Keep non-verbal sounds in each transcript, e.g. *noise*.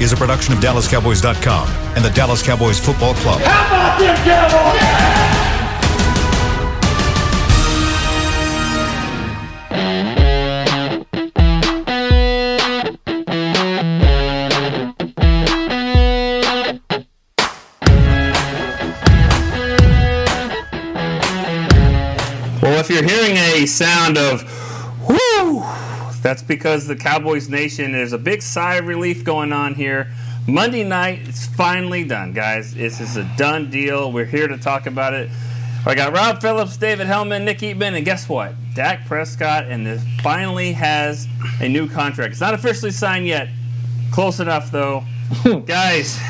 is a production of DallasCowboys.com and the Dallas Cowboys Football Club. How about them Cowboys? Well, if you're hearing a sound of whoo, that's because the Cowboys Nation, there's a big sigh of relief going on here. Monday night, it's finally done, guys. This is a done deal. We're here to talk about it. I got Rob Phillips, David Helman, Nick Eatman, and guess what? Dak Prescott, and this finally has a new contract. It's not officially signed yet. Close enough, though. *laughs* guys,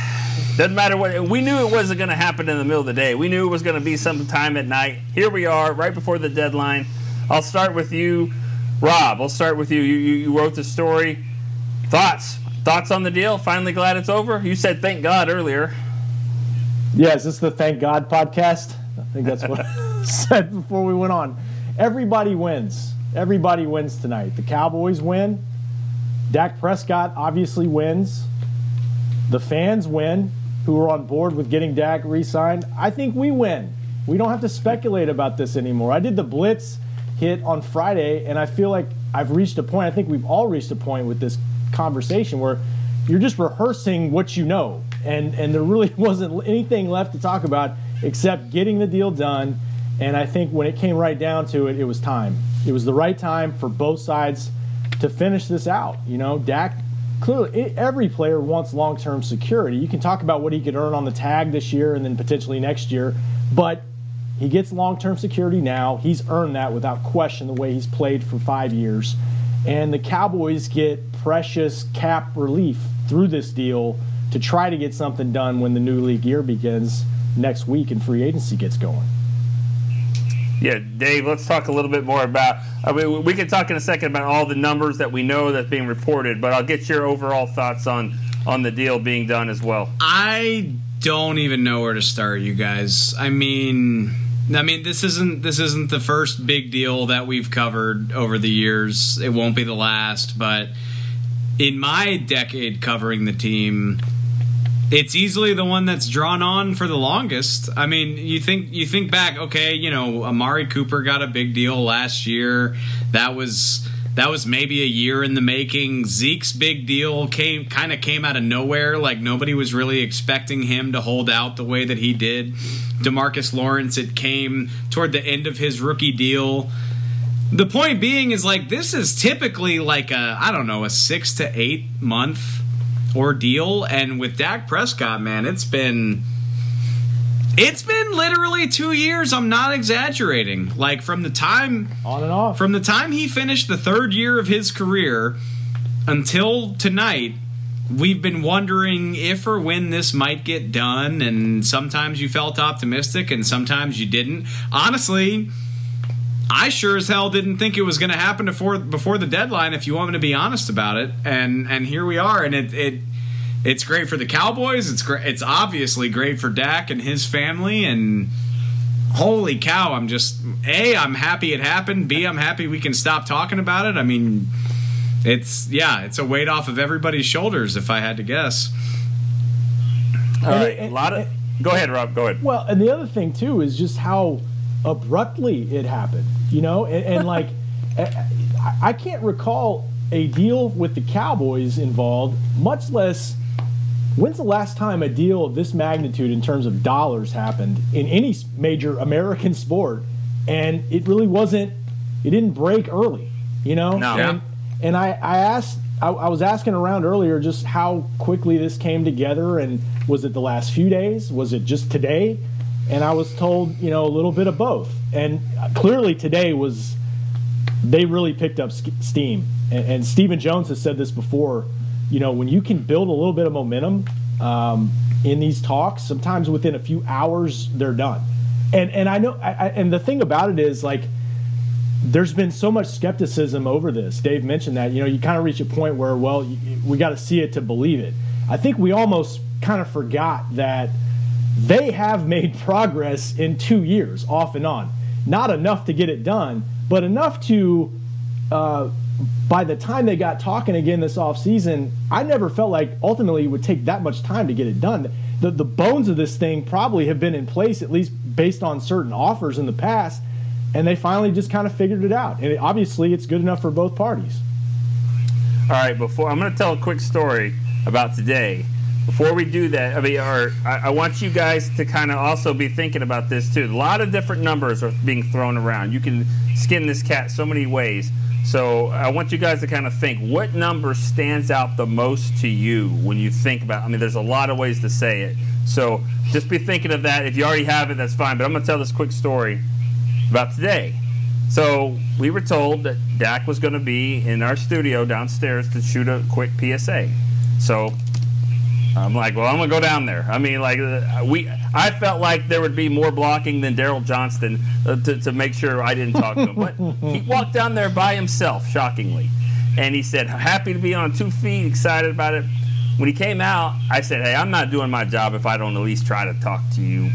doesn't matter what. We knew it wasn't going to happen in the middle of the day. We knew it was going to be sometime at night. Here we are, right before the deadline. I'll start with you, Rob. I'll start with you. You, you, you wrote the story. Thoughts? Thoughts on the deal? Finally glad it's over. You said thank God earlier. Yeah, is this the Thank God podcast? I think that's what *laughs* I said before we went on. Everybody wins. Everybody wins tonight. The Cowboys win. Dak Prescott obviously wins. The fans win who are on board with getting Dak re signed. I think we win. We don't have to speculate about this anymore. I did the Blitz hit on Friday, and I feel like I've reached a point. I think we've all reached a point with this conversation where you're just rehearsing what you know. And, and there really *laughs* wasn't anything left to talk about except getting the deal done. And I think when it came right down to it, it was time. It was the right time for both sides to finish this out. You know, Dak clearly every player wants long-term security. You can talk about what he could earn on the tag this year and then potentially next year, but he gets long-term security now. He's earned that without question the way he's played for 5 years. And the Cowboys get precious cap relief through this deal to try to get something done when the new league year begins next week and free agency gets going. Yeah, Dave, let's talk a little bit more about. I mean, we can talk in a second about all the numbers that we know that's being reported, but I'll get your overall thoughts on on the deal being done as well. I don't even know where to start, you guys. I mean, I mean, this isn't this isn't the first big deal that we've covered over the years. It won't be the last, but in my decade covering the team, it's easily the one that's drawn on for the longest. I mean, you think you think back, okay, you know, Amari Cooper got a big deal last year. That was that was maybe a year in the making. Zeke's big deal came kind of came out of nowhere. Like nobody was really expecting him to hold out the way that he did. Demarcus Lawrence, it came toward the end of his rookie deal. The point being is like this is typically like a I don't know a six to eight month ordeal. And with Dak Prescott, man, it's been it's been literally two years. I'm not exaggerating. Like from the time on and off from the time he finished the third year of his career until tonight. We've been wondering if or when this might get done, and sometimes you felt optimistic, and sometimes you didn't. Honestly, I sure as hell didn't think it was going to happen before before the deadline. If you want me to be honest about it, and and here we are, and it it it's great for the Cowboys. It's great. It's obviously great for Dak and his family. And holy cow, I'm just a I'm happy it happened. B I'm happy we can stop talking about it. I mean, it's yeah, it's a weight off of everybody's shoulders. If I had to guess. All right, a lot of. Go ahead, Rob. Go ahead. Well, and the other thing too is just how abruptly it happened. You know, and, and *laughs* like I can't recall a deal with the Cowboys involved, much less when's the last time a deal of this magnitude in terms of dollars happened in any major American sport? And it really wasn't, it didn't break early, you know? No. And, and I, I asked, I, I was asking around earlier just how quickly this came together and was it the last few days? Was it just today? And I was told, you know, a little bit of both. And uh, clearly today was, they really picked up steam. And, and Stephen Jones has said this before. You know, when you can build a little bit of momentum um, in these talks, sometimes within a few hours they're done. And and I know, I, I, and the thing about it is like, there's been so much skepticism over this. Dave mentioned that. You know, you kind of reach a point where, well, you, we got to see it to believe it. I think we almost kind of forgot that they have made *laughs* progress in two years, off and on. Not enough to get it done, but enough to uh, by the time they got talking again this offseason, I never felt like ultimately it would take that much time to get it done. The, the bones of this thing probably have been in place, at least based on certain offers in the past, and they finally just kind of figured it out. And it, obviously, it's good enough for both parties. All right, before I'm going to tell a quick story about today. Before we do that, I mean, I, I want you guys to kind of also be thinking about this too. A lot of different numbers are being thrown around. You can skin this cat so many ways. So I want you guys to kind of think what number stands out the most to you when you think about. I mean, there's a lot of ways to say it. So just be thinking of that. If you already have it, that's fine. But I'm going to tell this quick story about today. So we were told that Dak was going to be in our studio downstairs to shoot a quick PSA. So I'm like, well, I'm gonna go down there. I mean, like uh, we, I felt like there would be more blocking than Daryl Johnston uh, to, to make sure I didn't talk to him. But he *laughs* walked down there by himself, shockingly, and he said, happy to be on two feet, excited about it. When he came out, I said, hey, I'm not doing my job if I don't at least try to talk to you,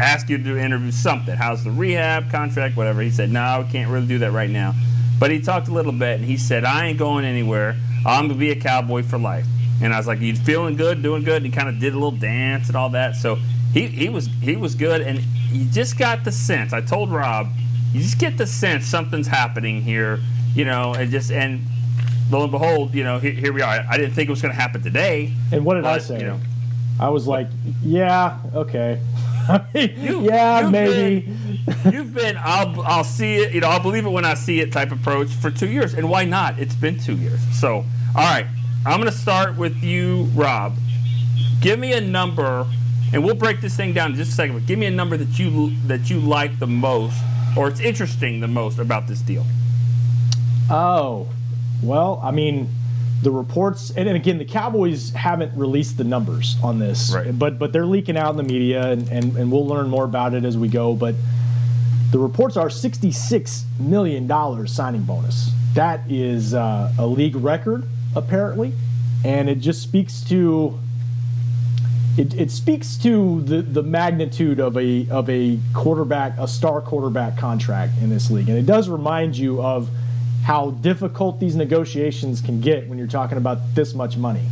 ask you to do interview something. How's the rehab contract, whatever. He said, no, I can't really do that right now. But he talked a little bit, and he said, I ain't going anywhere. I'm gonna be a cowboy for life. And I was like, "You feeling good, doing good?" And he kind of did a little dance and all that. So he, he was he was good, and you just got the sense. I told Rob, you just get the sense something's happening here, you know, and just and lo and behold, you know, here, here we are. I didn't think it was going to happen today. And what did but, I say? You know, I was like, "Yeah, okay." *laughs* You- yeah, maybe. been- you've been I'll I'll see it, you know, I'll believe it when I see it type approach for two years. And why not? It's been two years. So all right. I'm gonna start with you, Rob. Give me a number and we'll break this thing down in just a second, but give me a number that you that you like the most or it's interesting the most about this deal. Oh, well, I mean, the reports, and, and again, the Cowboys haven't released the numbers on this, Right. but but they're leaking out in the media, and, and, and we'll learn more about it as we go. But the reports are $66 million signing bonus. That is uh, a league record, apparently, and it just speaks to. It, it speaks to the, the magnitude of a of a quarterback, a star quarterback contract in this league, and it does remind you of how difficult these negotiations can get when you're talking about this much money.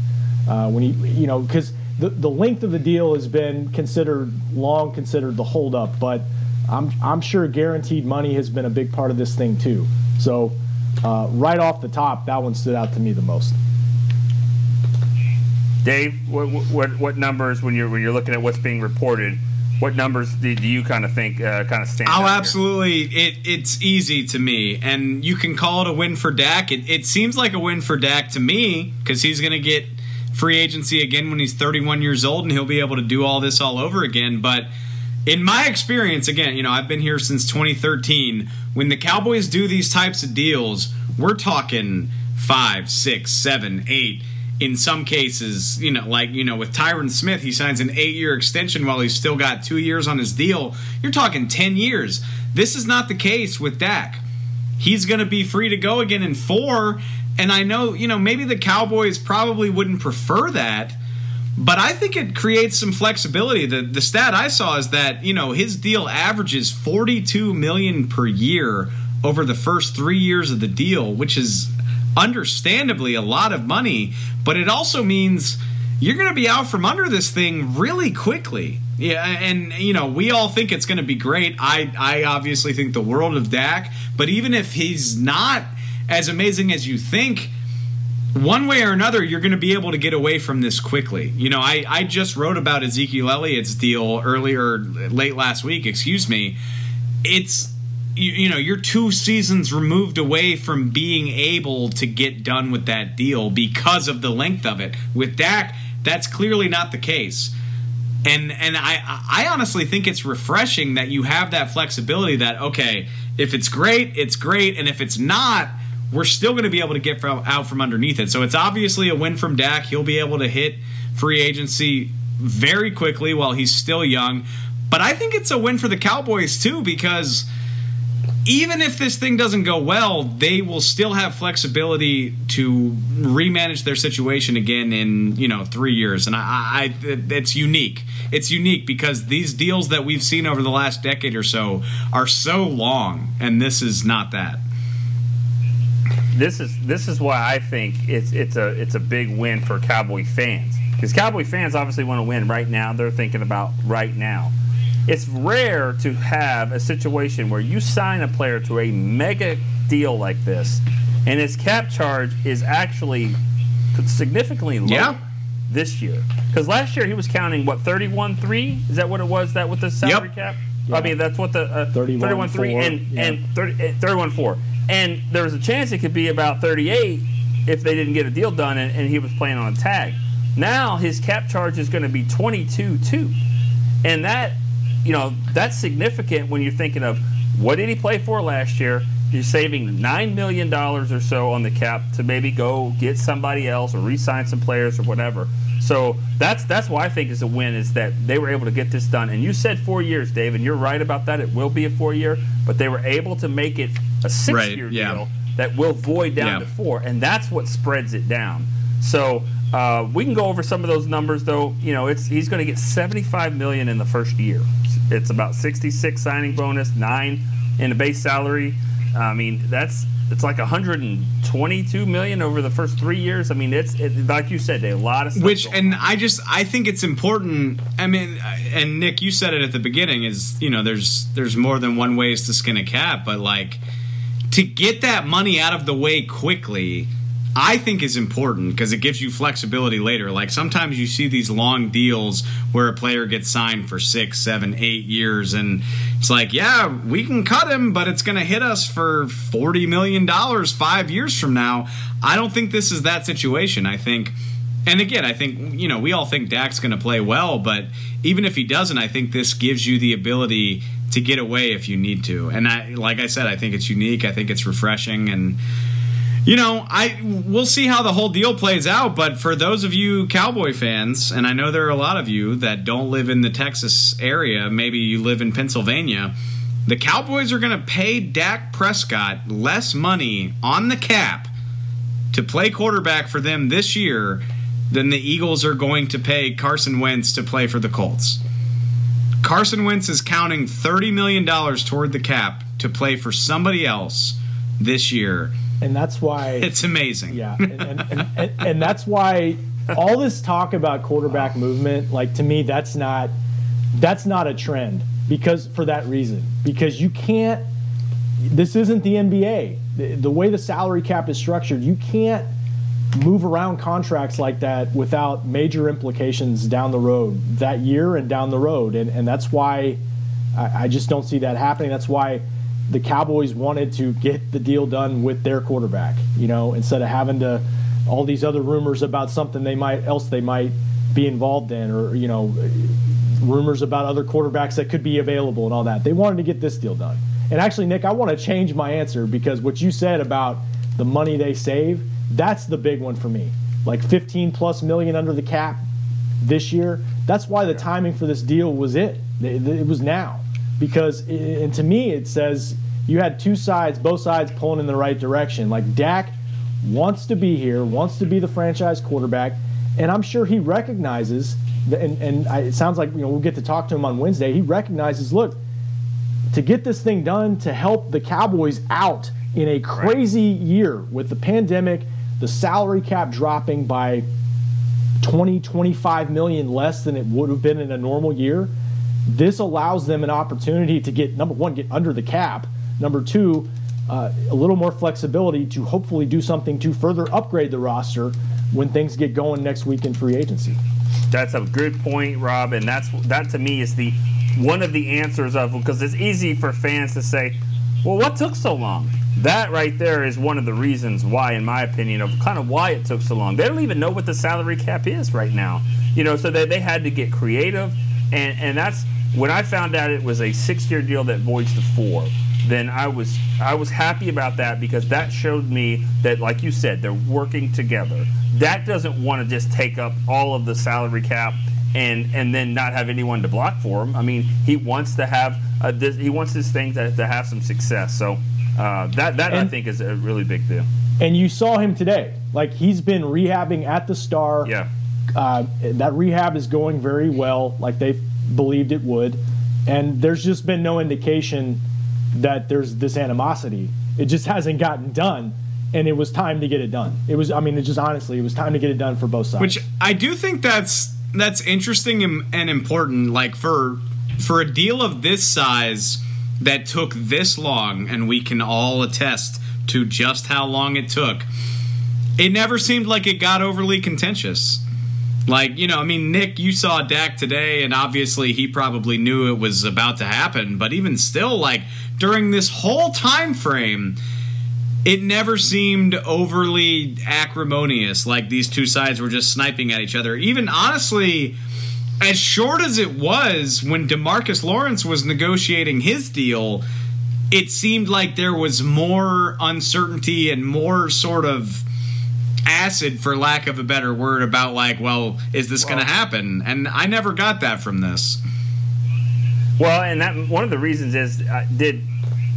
Uh, when you you know because the the length of the deal has been considered long, considered the holdup, but I'm I'm sure guaranteed money has been a big part of this thing too. So uh, right off the top, that one stood out to me the most. Dave, what, what what numbers when you're when you're looking at what's being reported? What numbers do, do you kind of think uh, kind of stand? Oh, out here? absolutely. It it's easy to me, and you can call it a win for Dak. It, it seems like a win for Dak to me because he's going to get free agency again when he's 31 years old, and he'll be able to do all this all over again. But in my experience, again, you know, I've been here since 2013. When the Cowboys do these types of deals, we're talking five, six, seven, eight. In some cases, you know, like you know, with Tyron Smith, he signs an eight-year extension while he's still got two years on his deal. You're talking ten years. This is not the case with Dak. He's going to be free to go again in four. And I know, you know, maybe the Cowboys probably wouldn't prefer that, but I think it creates some flexibility. The the stat I saw is that, you know, his deal averages 42 million per year over the first 3 years of the deal, which is understandably a lot of money, but it also means you're going to be out from under this thing really quickly. Yeah, and you know, we all think it's going to be great. I I obviously think the world of Dak, but even if he's not as amazing as you think, one way or another, you're going to be able to get away from this quickly. You know, I, I just wrote about Ezekiel Elliott's deal earlier, late last week, excuse me. It's, you, you know, you're two seasons removed away from being able to get done with that deal because of the length of it. With Dak, that's clearly not the case. And and I I honestly think it's refreshing that you have that flexibility that okay, if it's great, it's great, and if it's not, we're still going to be able to get from, out from underneath it. So it's obviously a win from Dak. He'll be able to hit free agency very quickly while he's still young. But I think it's a win for the Cowboys too because even if this thing doesn't go well, they will still have flexibility to remanage their situation again in you know three years, and I, I it's unique. It's unique because these deals that we've seen over the last decade or so are so long, and this is not that. This is this is why I think it's it's a it's a big win for Cowboy fans because Cowboy fans obviously want to win right now. They're thinking about right now. It's rare to have a situation where you sign a player to a mega deal like this, and his cap charge is actually significantly lower Yeah. this year. Because last year he was counting what thirty one three. Is that what it was? That with the salary Yep. cap? Yeah. I mean that's what the uh, 31 three and yeah. and 30, eh, 31 4. And there was a chance it could be about 38 if they didn't get a deal done and, and he was playing on a tag. Now his cap charge is going to be 22 2. And that, you know, that's significant when you're thinking of what did he play for last year? You're saving $9 million or so on the cap to maybe go get somebody else or re sign some players or whatever. So that's that's why I think is a win is that they were able to get this done. And you said four years, Dave, and you're right about that. It will be a four year, but they were able to make it a six Right, year yeah. deal that will void down Yeah. to four, and that's what spreads it down. So uh, we can go over some of those numbers, though. You know, it's he's going to get 75 million in the first year. It's about 66 signing bonus, nine in the base salary. I mean, that's it's like 122 million over the first three years. I mean, it's it, like you said, a lot of stuff Which and on. I just I think it's important. I mean, and Nick, you said it at the beginning. Is you know there's there's more than one ways to skin a cat, but like to get that money out of the way quickly. I think is important because it gives you flexibility later. Like sometimes you see these long deals where a player gets signed for six, seven, eight years, and it's like, yeah, we can cut him, but it's going to hit us for forty million dollars five years from now. I don't think this is that situation. I think and again, I think you know we all think Dak's going to play well, but even if he doesn't, I think this gives you the ability to get away if you need to. And I, like I said, I think it's unique. I think it's refreshing, and you know, I we'll see how the whole deal plays out. But for those of you Cowboy fans, and I know there are a lot of you that don't live in the Texas area, maybe you live in Pennsylvania. The Cowboys are going to pay Dak Prescott less money on the cap to play quarterback for them this year than the Eagles are going to pay Carson Wentz to play for the Colts. Carson Wentz is counting $30 million toward the cap to play for somebody else this year. And that's why *laughs* It's amazing. Yeah, and, and, and, and, that's why all this talk about quarterback movement, like to me, that's not that's not a trend because for that reason, because you can't. This isn't the NBA. The, the way the salary cap is structured, you can't move around contracts like that without major implications down the road that year and down the road, and and that's why I, I just don't see that happening. That's why the Cowboys wanted to get the deal done with their quarterback, you know, instead of having to all these other rumors about something they might else they might be involved in, or you know, rumors about other quarterbacks that could be available and all that. They wanted to get this deal done. And actually, Nick, I want to change my answer because what you said about the money they save, that's the big one for me. Like 15 plus million under the cap this year. That's why the timing for this deal was it. It it was now. Because, and to me, it says you had two sides, both sides pulling in the right direction. Like Dak wants to be here, wants to be the franchise quarterback, and I'm sure he recognizes, and, and I, it sounds like you know we'll get to talk to him on Wednesday. He recognizes, look, to get this thing done to help the Cowboys out in a crazy year with the pandemic, the salary cap dropping by 20, 25 million less than it would have been in a normal year. This allows them an opportunity to get number one, get under the cap. Number two, uh, a little more flexibility to hopefully do something to further upgrade the roster when things get going next week in free agency. That's a good point, Rob, and that's that to me is the one of the answers of because it's easy for fans to say, "Well, what took so long?" That right there is one of the reasons why, in my opinion, of kind of why it took so long. They don't even know what the salary cap is right now, you know, so they they had to get creative, and and that's when I found out it was a six-year deal that voids the four. Then I was I was happy about that because that showed me that, like you said, they're working together. That doesn't want to just take up all of the salary cap and and then not have anyone to block for him. I mean, he wants to have uh, this, he wants this thing to, to have some success. So uh, that that I think is a really big deal. And you saw him today. Like he's been rehabbing at the Star. Yeah, Uh, that rehab is going very well, like they believed it would. And there's just been no indication that there's this animosity. It just hasn't gotten done. and it was time to get it done. It was, I mean, it just honestly, it was time to get it done for both sides. Which I do think that's that's interesting and, important. Like for for a deal of this size that took this long, and we can all attest to just how long it took. It never seemed like it got overly contentious. Like, you know, I mean, Nick, you saw Dak today, and obviously he probably knew it was about to happen, but even still, like, during this whole time frame, it never seemed overly acrimonious, like these two sides were just sniping at each other. Even honestly, as short as it was when Demarcus Lawrence was negotiating his deal, it seemed like there was more uncertainty and more sort of acid for lack of a better word about like well is this well, going to happen and i never got that from this well and that one of the reasons is uh, did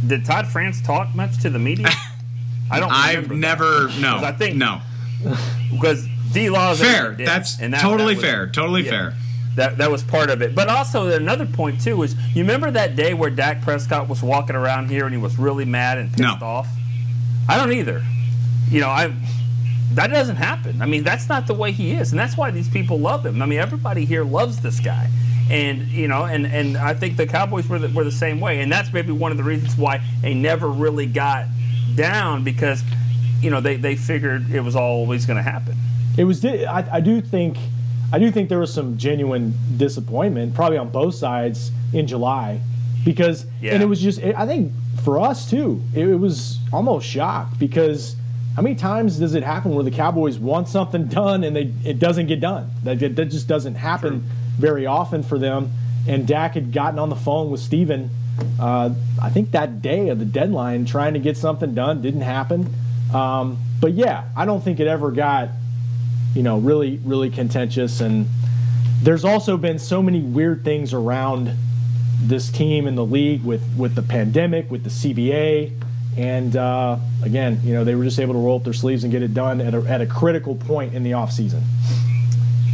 did todd france talk much to the media *laughs* i don't i've never that. no i think no because d laws fair that's and that, totally that was, fair totally yeah, fair that, that was part of it. But also another point too is you remember that day where Dak Prescott was walking around here and he was really mad and pissed no. off. I don't either. You know, I that doesn't happen. I mean, that's not the way he is, and that's why these people love him. I mean, everybody here loves this guy, and you know, and and I think the Cowboys were the, were the same way, and that's maybe one of the reasons why they never really got down because you know they they figured it was always going to happen. It was. I, I do think. I do think there was some genuine disappointment, probably on both sides in July, because yeah. and it was just. I think for us too, it, it was almost shock because how many times does it happen where the Cowboys want something done and they it doesn't get done? That, that just doesn't happen True. very often for them. And Dak had gotten on the phone with Stephen, uh, I think that day of the deadline, trying to get something done. Didn't happen. Um, but yeah, I don't think it ever got, you know, really, really contentious. And there's also been so many weird things around this team in the league with with the pandemic, with the CBA. And uh, again, you know, they were just able to roll up their sleeves and get it done at a, at a critical point in the offseason.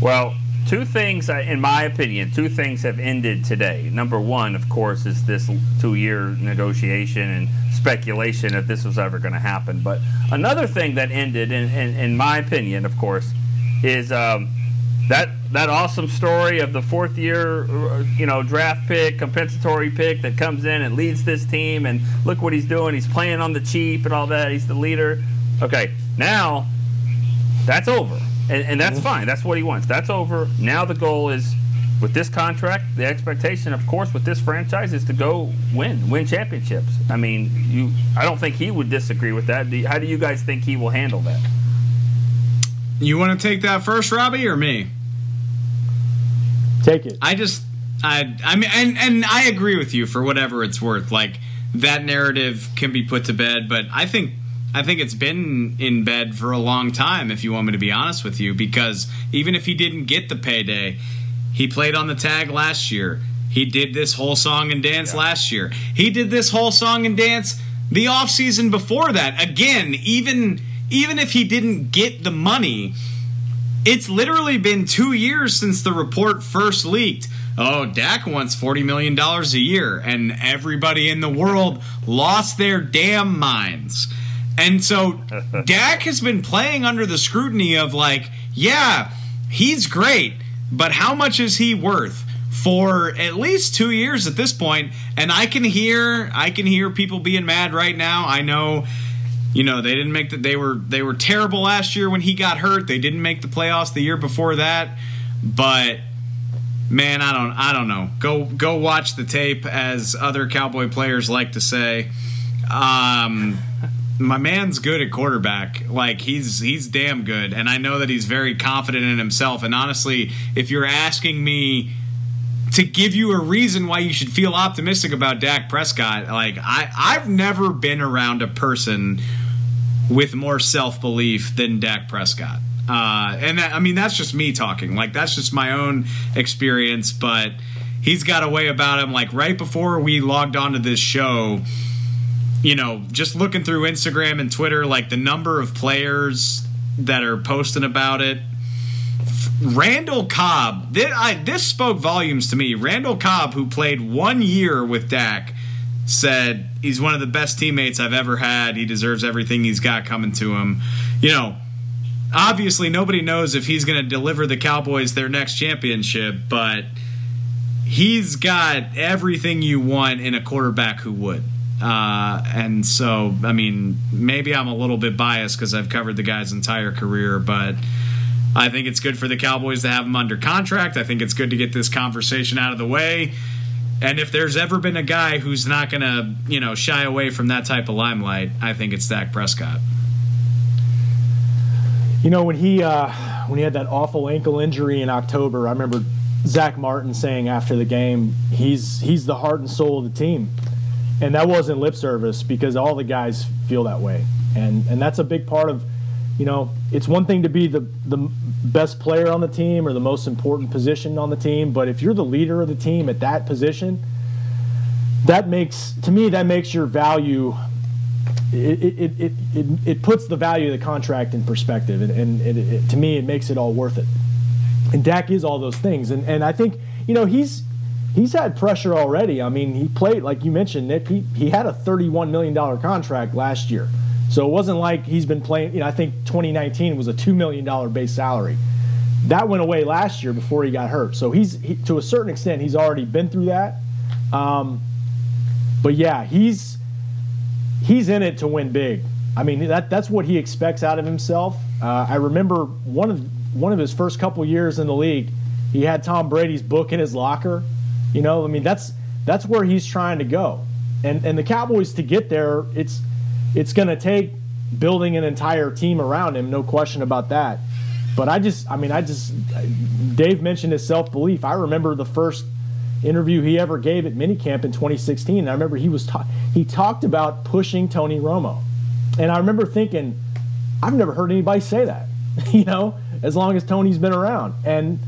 Well, two things, in my opinion, two things have ended today. Number one, of course, is this two year negotiation and speculation if this was ever going to happen. But another thing that ended, in, in, in my opinion, of course, is um, that that awesome story of the fourth year, you know, draft pick, compensatory pick that comes in and leads this team, and look what he's doing. He's playing on the cheap and all that. He's the leader. Okay, now that's over, and, and that's mm-hmm. fine. That's what he wants. That's over. Now the goal is with this contract, the expectation, of course, with this franchise is to go win, win championships. I mean, you. I don't think he would disagree with that. How do you guys think he will handle that? You want to take that first, Robbie, or me? Take it. I just, I, I mean, and and I agree with you for whatever it's worth. Like that narrative can be put to bed, but I think I think it's been in bed for a long time. If you want me to be honest with you, because even if he didn't get the payday, he played on the tag last year. He did this whole song and dance yeah. last year. He did this whole song and dance the off season before that. Again, even even if he didn't get the money it's literally been two years since the report first leaked. Oh, Dak wants $40 million a year, and everybody in the world lost their damn minds. And so *laughs* Dak has been playing under the scrutiny of, like, yeah, he's great, but how much is he worth? for at least two years at this point and i can hear i can hear people being mad right now i know you know they didn't make the they were they were terrible last year when he got hurt. They didn't make the playoffs the year before that. But man i don't i don't know. Go go watch the tape as other cowboy players like to say. Um my man's good at quarterback. Like he's he's damn good and i know that he's very confident in himself. And honestly if you're asking me to give you a reason why you should feel optimistic about Dak Prescott. Like I, I've never been around a person with more self belief than Dak Prescott. Uh, and that, I mean, that's just me talking. Like, that's just my own experience, but he's got a way about him. Like, right before we logged onto this show, you know, just looking through Instagram and Twitter, like the number of players that are posting about it. Randall Cobb, this, I, this spoke volumes to me. Randall Cobb, who played one year with Dak, said he's one of the best teammates I've ever had. He deserves everything he's got coming to him. You know, obviously nobody knows if he's going to deliver the Cowboys their next championship, but he's got everything you want in a quarterback who would. Uh, and so, I mean, maybe I'm a little bit biased because I've covered the guy's entire career, but I think it's good for the Cowboys to have him under contract. I think it's good to get this conversation out of the way. And if there's ever been a guy who's not going to, you know, shy away from that type of limelight, I think it's Dak Prescott. You know, when he uh, when he had that awful ankle injury in October, I remember Zack Martin saying after the game, he's he's the heart and soul of the team, and that wasn't lip service because all the guys feel that way, and and that's a big part of, you know, it's one thing to be the the best player on the team or the most important position on the team, but if you're the leader of the team at that position, that makes to me that makes your value it, it, it, it, it puts the value of the contract in perspective, and, and it, it, to me, it makes it all worth it. And Dak is all those things, and and I think you know he's he's had pressure already. I mean, he played like you mentioned, Nick. He he had a thirty-one million dollar contract last year, so it wasn't like he's been playing. You know, I think 2019 was a two million dollar base salary. That went away last year before he got hurt. So he's he, to a certain extent he's already been through that. Um, but yeah, he's he's in it to win big. I mean, that that's what he expects out of himself. Uh, I remember one of one of his first couple years in the league, he had Tom Brady's book in his locker. You know, I mean, that's that's where he's trying to go. And and the Cowboys to get there, it's it's going to take building an entire team around him, no question about that. But I just, I mean, I just, Dave mentioned his self belief. I remember the first interview he ever gave at minicamp in 2016. I remember he was ta- he talked about pushing Tony Romo, and I remember thinking, I've never heard anybody say that. *laughs* you know, as long as Tony's been around, and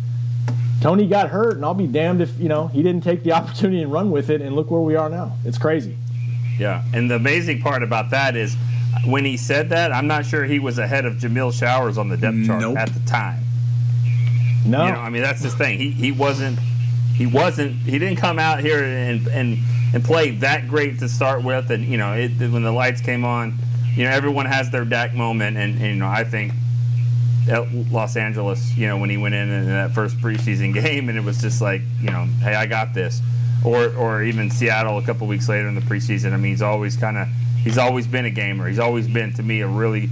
Tony got hurt, and I'll be damned if you know he didn't take the opportunity and run with it. And look where we are now. It's crazy. Yeah, and the amazing part about that is when he said that, I'm not sure he was ahead of Jameill Showers on the depth chart Nope. at the time. No, You know, I mean that's his thing. He he wasn't he wasn't he didn't come out here and and and play that great to start with. And you know, it, when the lights came on, you know, everyone has their Dak moment, and, and you know, I think at Los Angeles, you know, when he went in in that first preseason *laughs* game, and it was just like, you know, hey, I got this. Or, or even Seattle a couple weeks later in the preseason. I mean, he's always kind of he's always been a gamer. He's always been to me a really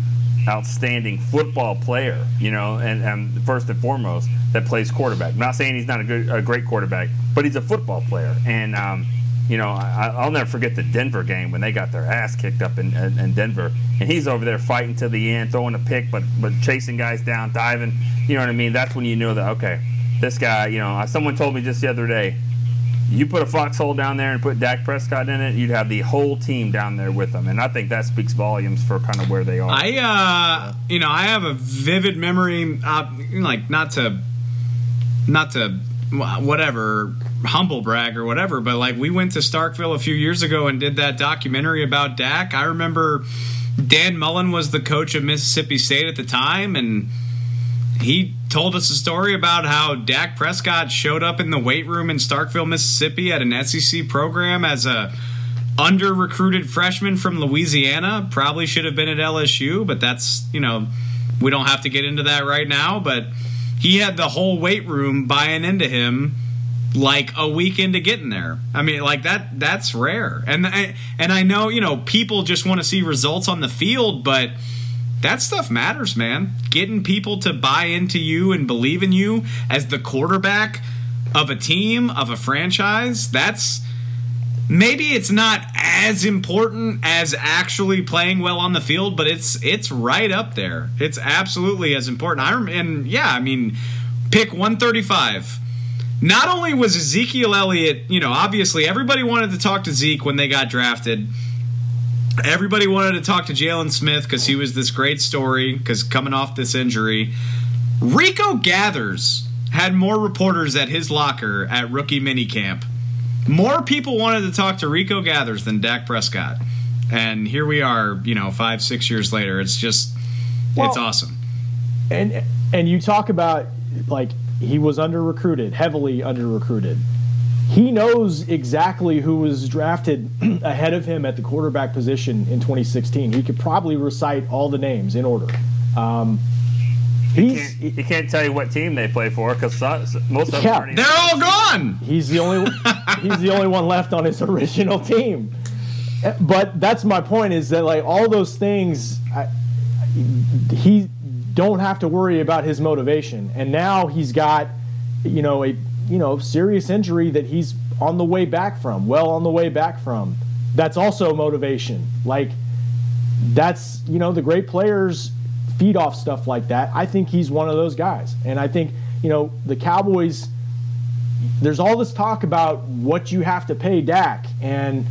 outstanding football player, you know, and, and first and foremost that plays quarterback. I'm not saying he's not a good, a great quarterback, but he's a football player. And um, you know, I, I'll never forget the Denver game when they got their ass kicked up in, in, in Denver, and he's over there fighting to the end, throwing a pick, but but chasing guys down, diving. You know what I mean? That's when you knew that okay, this guy. You know, someone told me just the other day. You put a foxhole down there and put Dak Prescott in it, you'd have the whole team down there with them, and I think that speaks volumes for kind of where they are. I, uh, you know, I have a vivid memory, uh, like not to, not to, whatever, humble brag or whatever, but like we went to Starkville a few years ago and did that documentary about Dak. I remember Dan Mullen was the coach of Mississippi State at the time, and he told us a story about how Dak Prescott showed up in the weight room in Starkville, Mississippi at an SEC program as a under recruited freshman from Louisiana. Probably should have been at LSU, but that's, you know, we don't have to get into that right now. But he had the whole weight room buying into him like a week into getting there. I mean, like that that's rare. And I, and I know, you know, people just want to see results on the field, but that stuff matters, man. Getting people to buy into you and believe in you as the quarterback of a team, of a franchise, that's maybe it's not as important as actually playing well on the field, but it's it's right up there. It's absolutely as important. I and yeah, I mean, pick 135. Not only was Ezekiel Elliott, you know, obviously everybody wanted to talk to Zeke when they got drafted. Everybody wanted to talk to Jaylon Smith because he was this great story because coming off this injury. Rico Gathers had more reporters at his locker at rookie minicamp. More people wanted to talk to Rico Gathers than Dak Prescott. And here we are, you know, five, six years later. It's just, it's awesome. and and you talk about like he was under recruited, heavily under recruited. He knows exactly who was drafted *clears throat* ahead of him at the quarterback position in 2016. He could probably recite all the names in order. Um, He can't, he can't tell you what team they play for because most of them Yeah. already. They're all gone. he's the only *laughs* he's the only one left on his *laughs* original team. But that's my point is that like all those things, I, he don't have to worry about his motivation. And now he's got, you know, a you know serious injury that he's on the way back from, well on the way back from. That's also motivation. Like that's you know the great players feed off stuff like that. I think he's one of those guys, and I think you know the Cowboys. There's all this talk about what you have to pay Dak and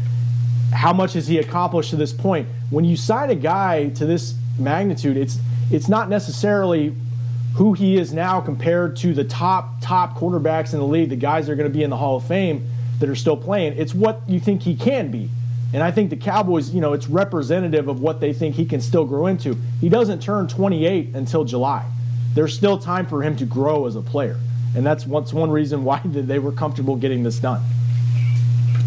how much has he accomplished to this point. When you sign a guy to this magnitude, it's it's not necessarily who he is now compared to the top top quarterbacks in the league, the guys that are going to be in the Hall of Fame that are still playing. It's what you think he can be. And I think the Cowboys, you know, it's representative of what they think he can still grow into. He doesn't turn 28 until July. There's still time for him to grow as a player. And that's one, one reason why *laughs* they were comfortable getting this done.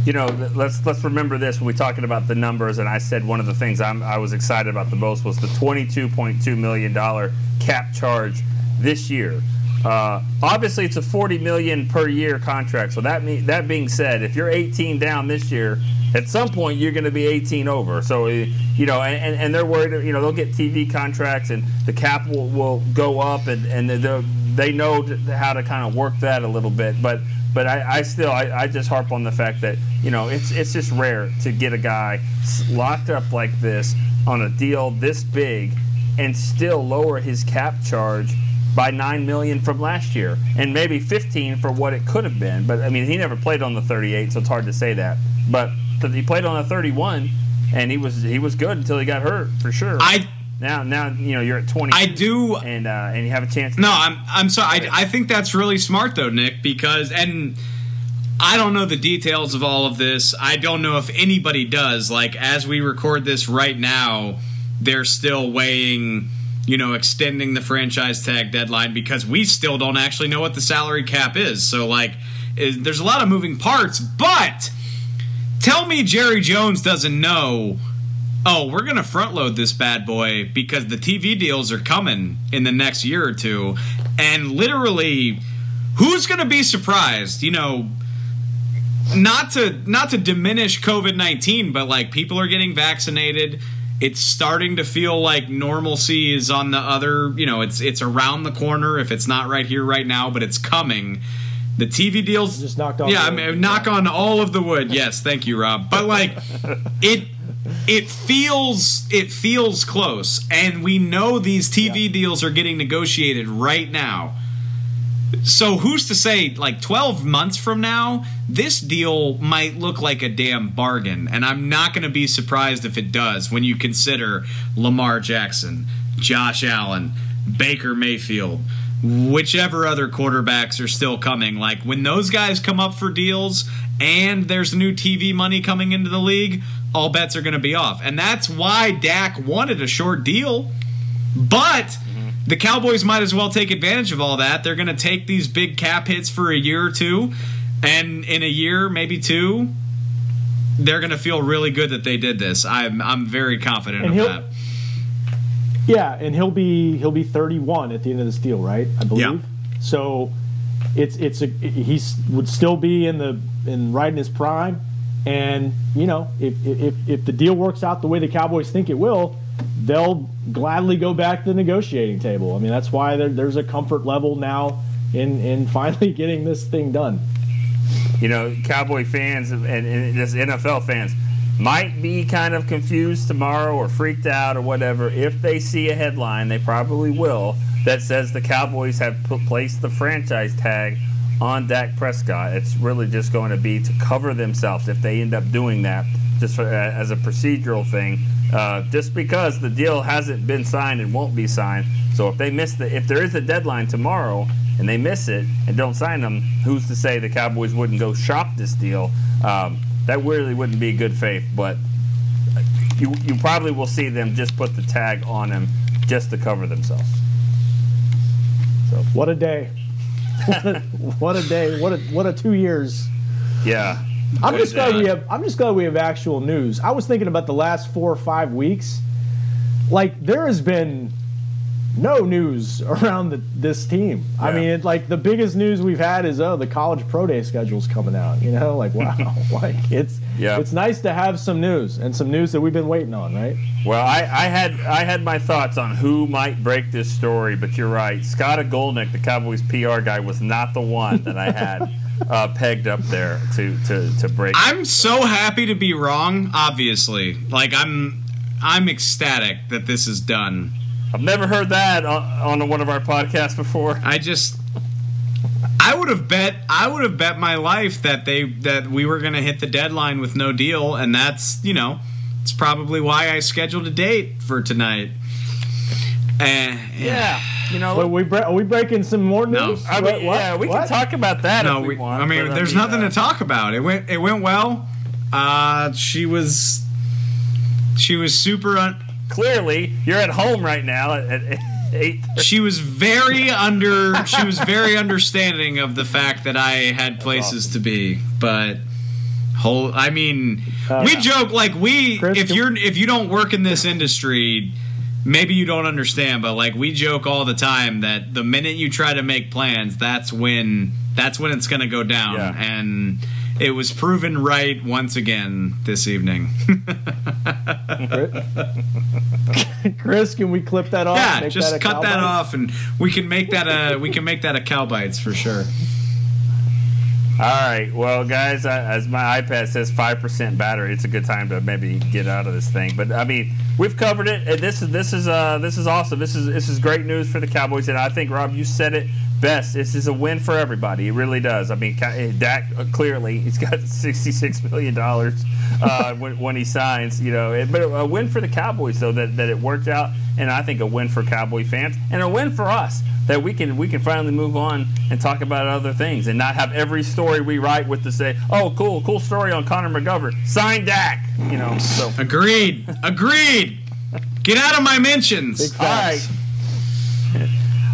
You know, let's let's remember this when we're talking about the numbers. And I said one of the things I'm, I was excited about the most was the 22.2 million dollar cap charge this year. Uh, obviously, it's a 40 million per year contract. So that mean, that being said, if you're 18 down this year, at some point you're going to be 18 over. So uh, you know, and, and- and they're worried. You know, they'll get TV contracts and the cap will, will go up, and and they'll- they know how to kind of work that a little bit. But but I, I still I, I just harp on the fact that you know it's it's just rare to get a guy locked up like this on a deal this big and still lower his cap charge by nine million from last year and maybe 15 for what it could have been but i mean he never played on the 38 so it's hard to say that but he played on the 31 and he was he was good until he got hurt for sure I now now you know you're at 20 I do and uh, and you have a chance to No, I'm I'm sorry. I, I think that's really smart though, Nick, because and I don't know the details of all of this. I don't know if anybody does. Like as we record this right now, they're still weighing, you know, extending the franchise tag deadline because we still don't actually know what the salary cap is. So like, is, there's a lot of moving parts. But tell me, Jerry Jones doesn't know oh, we're going to front load this bad boy because the TV deals are coming in the next year or two. And literally, who's going to be surprised? You know, not to not to diminish COVID-19, but like people are getting vaccinated. It's starting to feel like normalcy is on the other, you know, it's it's around the corner if it's not right here right now, but it's coming. The TV deals Just knocked on Yeah, I mean, knock on all of the wood. Yes, thank you, Rob. But like *laughs* it it feels it feels close and we know these TV deals are getting negotiated right now. So who's to say like 12 months from now this deal might look like a damn bargain? And I'm not going to be surprised if it does when you consider Lamar Jackson, Josh Allen, Baker Mayfield, whichever other quarterbacks are still coming. Like when those guys come up for deals and there's new TV money coming into the league, all bets are going to be off. And that's why Dak wanted a short deal. But the Cowboys might as well take advantage of all that. They're going to take these big cap hits for a year or two, and in a year, maybe two, they're going to feel really good that they did this. I'm I'm very confident And of that. Yeah, and he'll be he'll be 31 at the end of this deal, right? I believe. Yeah. So it's it's a he would still be in the in right in his prime, and you know if if if the deal works out the way the Cowboys think it will, they'll gladly go back to the negotiating table. I mean that's why there, there's a comfort level now in in *laughs* finally getting this thing done. you know, Cowboy fans and, and just NFL fans might be kind of confused tomorrow or freaked out or whatever if they see a headline, they probably will, that says the Cowboys have put, placed the franchise tag on Dak Prescott. It's really just going to be to cover themselves if they end up doing that, just for, uh, as a procedural thing. Uh, just because the deal hasn't been signed and won't be signed, so if they miss the, if there is a deadline tomorrow and they miss it and don't sign them, who's to say the Cowboys wouldn't go shop this deal? Um, that really wouldn't be good faith, but you you probably will see them just put the tag on him just to cover themselves. So what a day! What *laughs* a, what a day! What a what a two years! Yeah. I'm just glad we have. I'm just glad we have actual news. I was thinking about the last four or five weeks. Like there has been no news *laughs* around the, this team. I mean, it, like the biggest news we've had is oh, the college pro day schedule's coming out. You know, *laughs* like wow, *laughs* like it's Yeah. it's nice to have some news and some news that we've been waiting on, right? Well, I, I had I had my thoughts on who might break this story, but you're right. Scott Agulnek, the Cowboys PR guy, was not the one that I had uh, pegged up there to to to break. I'm so happy to be wrong. Obviously, like I'm, I'm ecstatic that this is done. I've never heard that on, on one of our podcasts before. I just, I would have bet, I would have bet my life that they that we were going to hit the deadline with no deal, and that's you know, it's probably why I scheduled a date for tonight. Uh, Yeah, you know. But we bre- are we breaking some more No. news? I What- mean, what? yeah, we What? can talk about that No, if we, we, want. I mean, but, there's mean, nothing uh, to talk about. It went, it went well. Uh, she was, she was super. Un- Clearly, you're at home right now at, at eight. she was very under she was very understanding of the fact that I had places to be, but whole I mean oh, we joke like we Chris, if you're if you don't work in this industry maybe you don't understand but like we joke all the time that the minute you try to make plans that's when that's when it's going to go down Yeah. and it was proven right once again this evening. *laughs* Chris, can we clip that off? yeah, just a cut that off and we can make that a we can make that a cow bites for sure. All right, well, guys, I, as my iPad says, five percent battery. It's a good time to maybe get out of this thing. But I mean, we've covered it. This is this is uh this is awesome. This is this is great news for the Cowboys. And I think Rob, you said it best. This is a win for everybody. It really does. I mean, Ca- Dak uh, clearly he's got *laughs* sixty six million dollars uh, *laughs* when, when he signs. You know, but a win for the Cowboys though that, that it worked out, and I think a win for Cowboy fans and a win for us that we can we can finally move on and talk about other things and not have every story we write with to say, oh, cool, cool story on Connor McGovern, sign Dak. You know, so Agreed. Agreed. Get out of my mentions. Big all right. facts.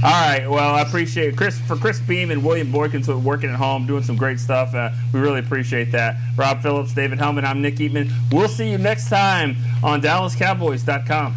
All right. Well, I appreciate Chris for Chris Beam and William Boykins who are working at home, doing some great stuff. Uh, we really appreciate that. Rob Phillips, David Helman, I'm Nick Eatman. We'll see you next time on DallasCowboys.com.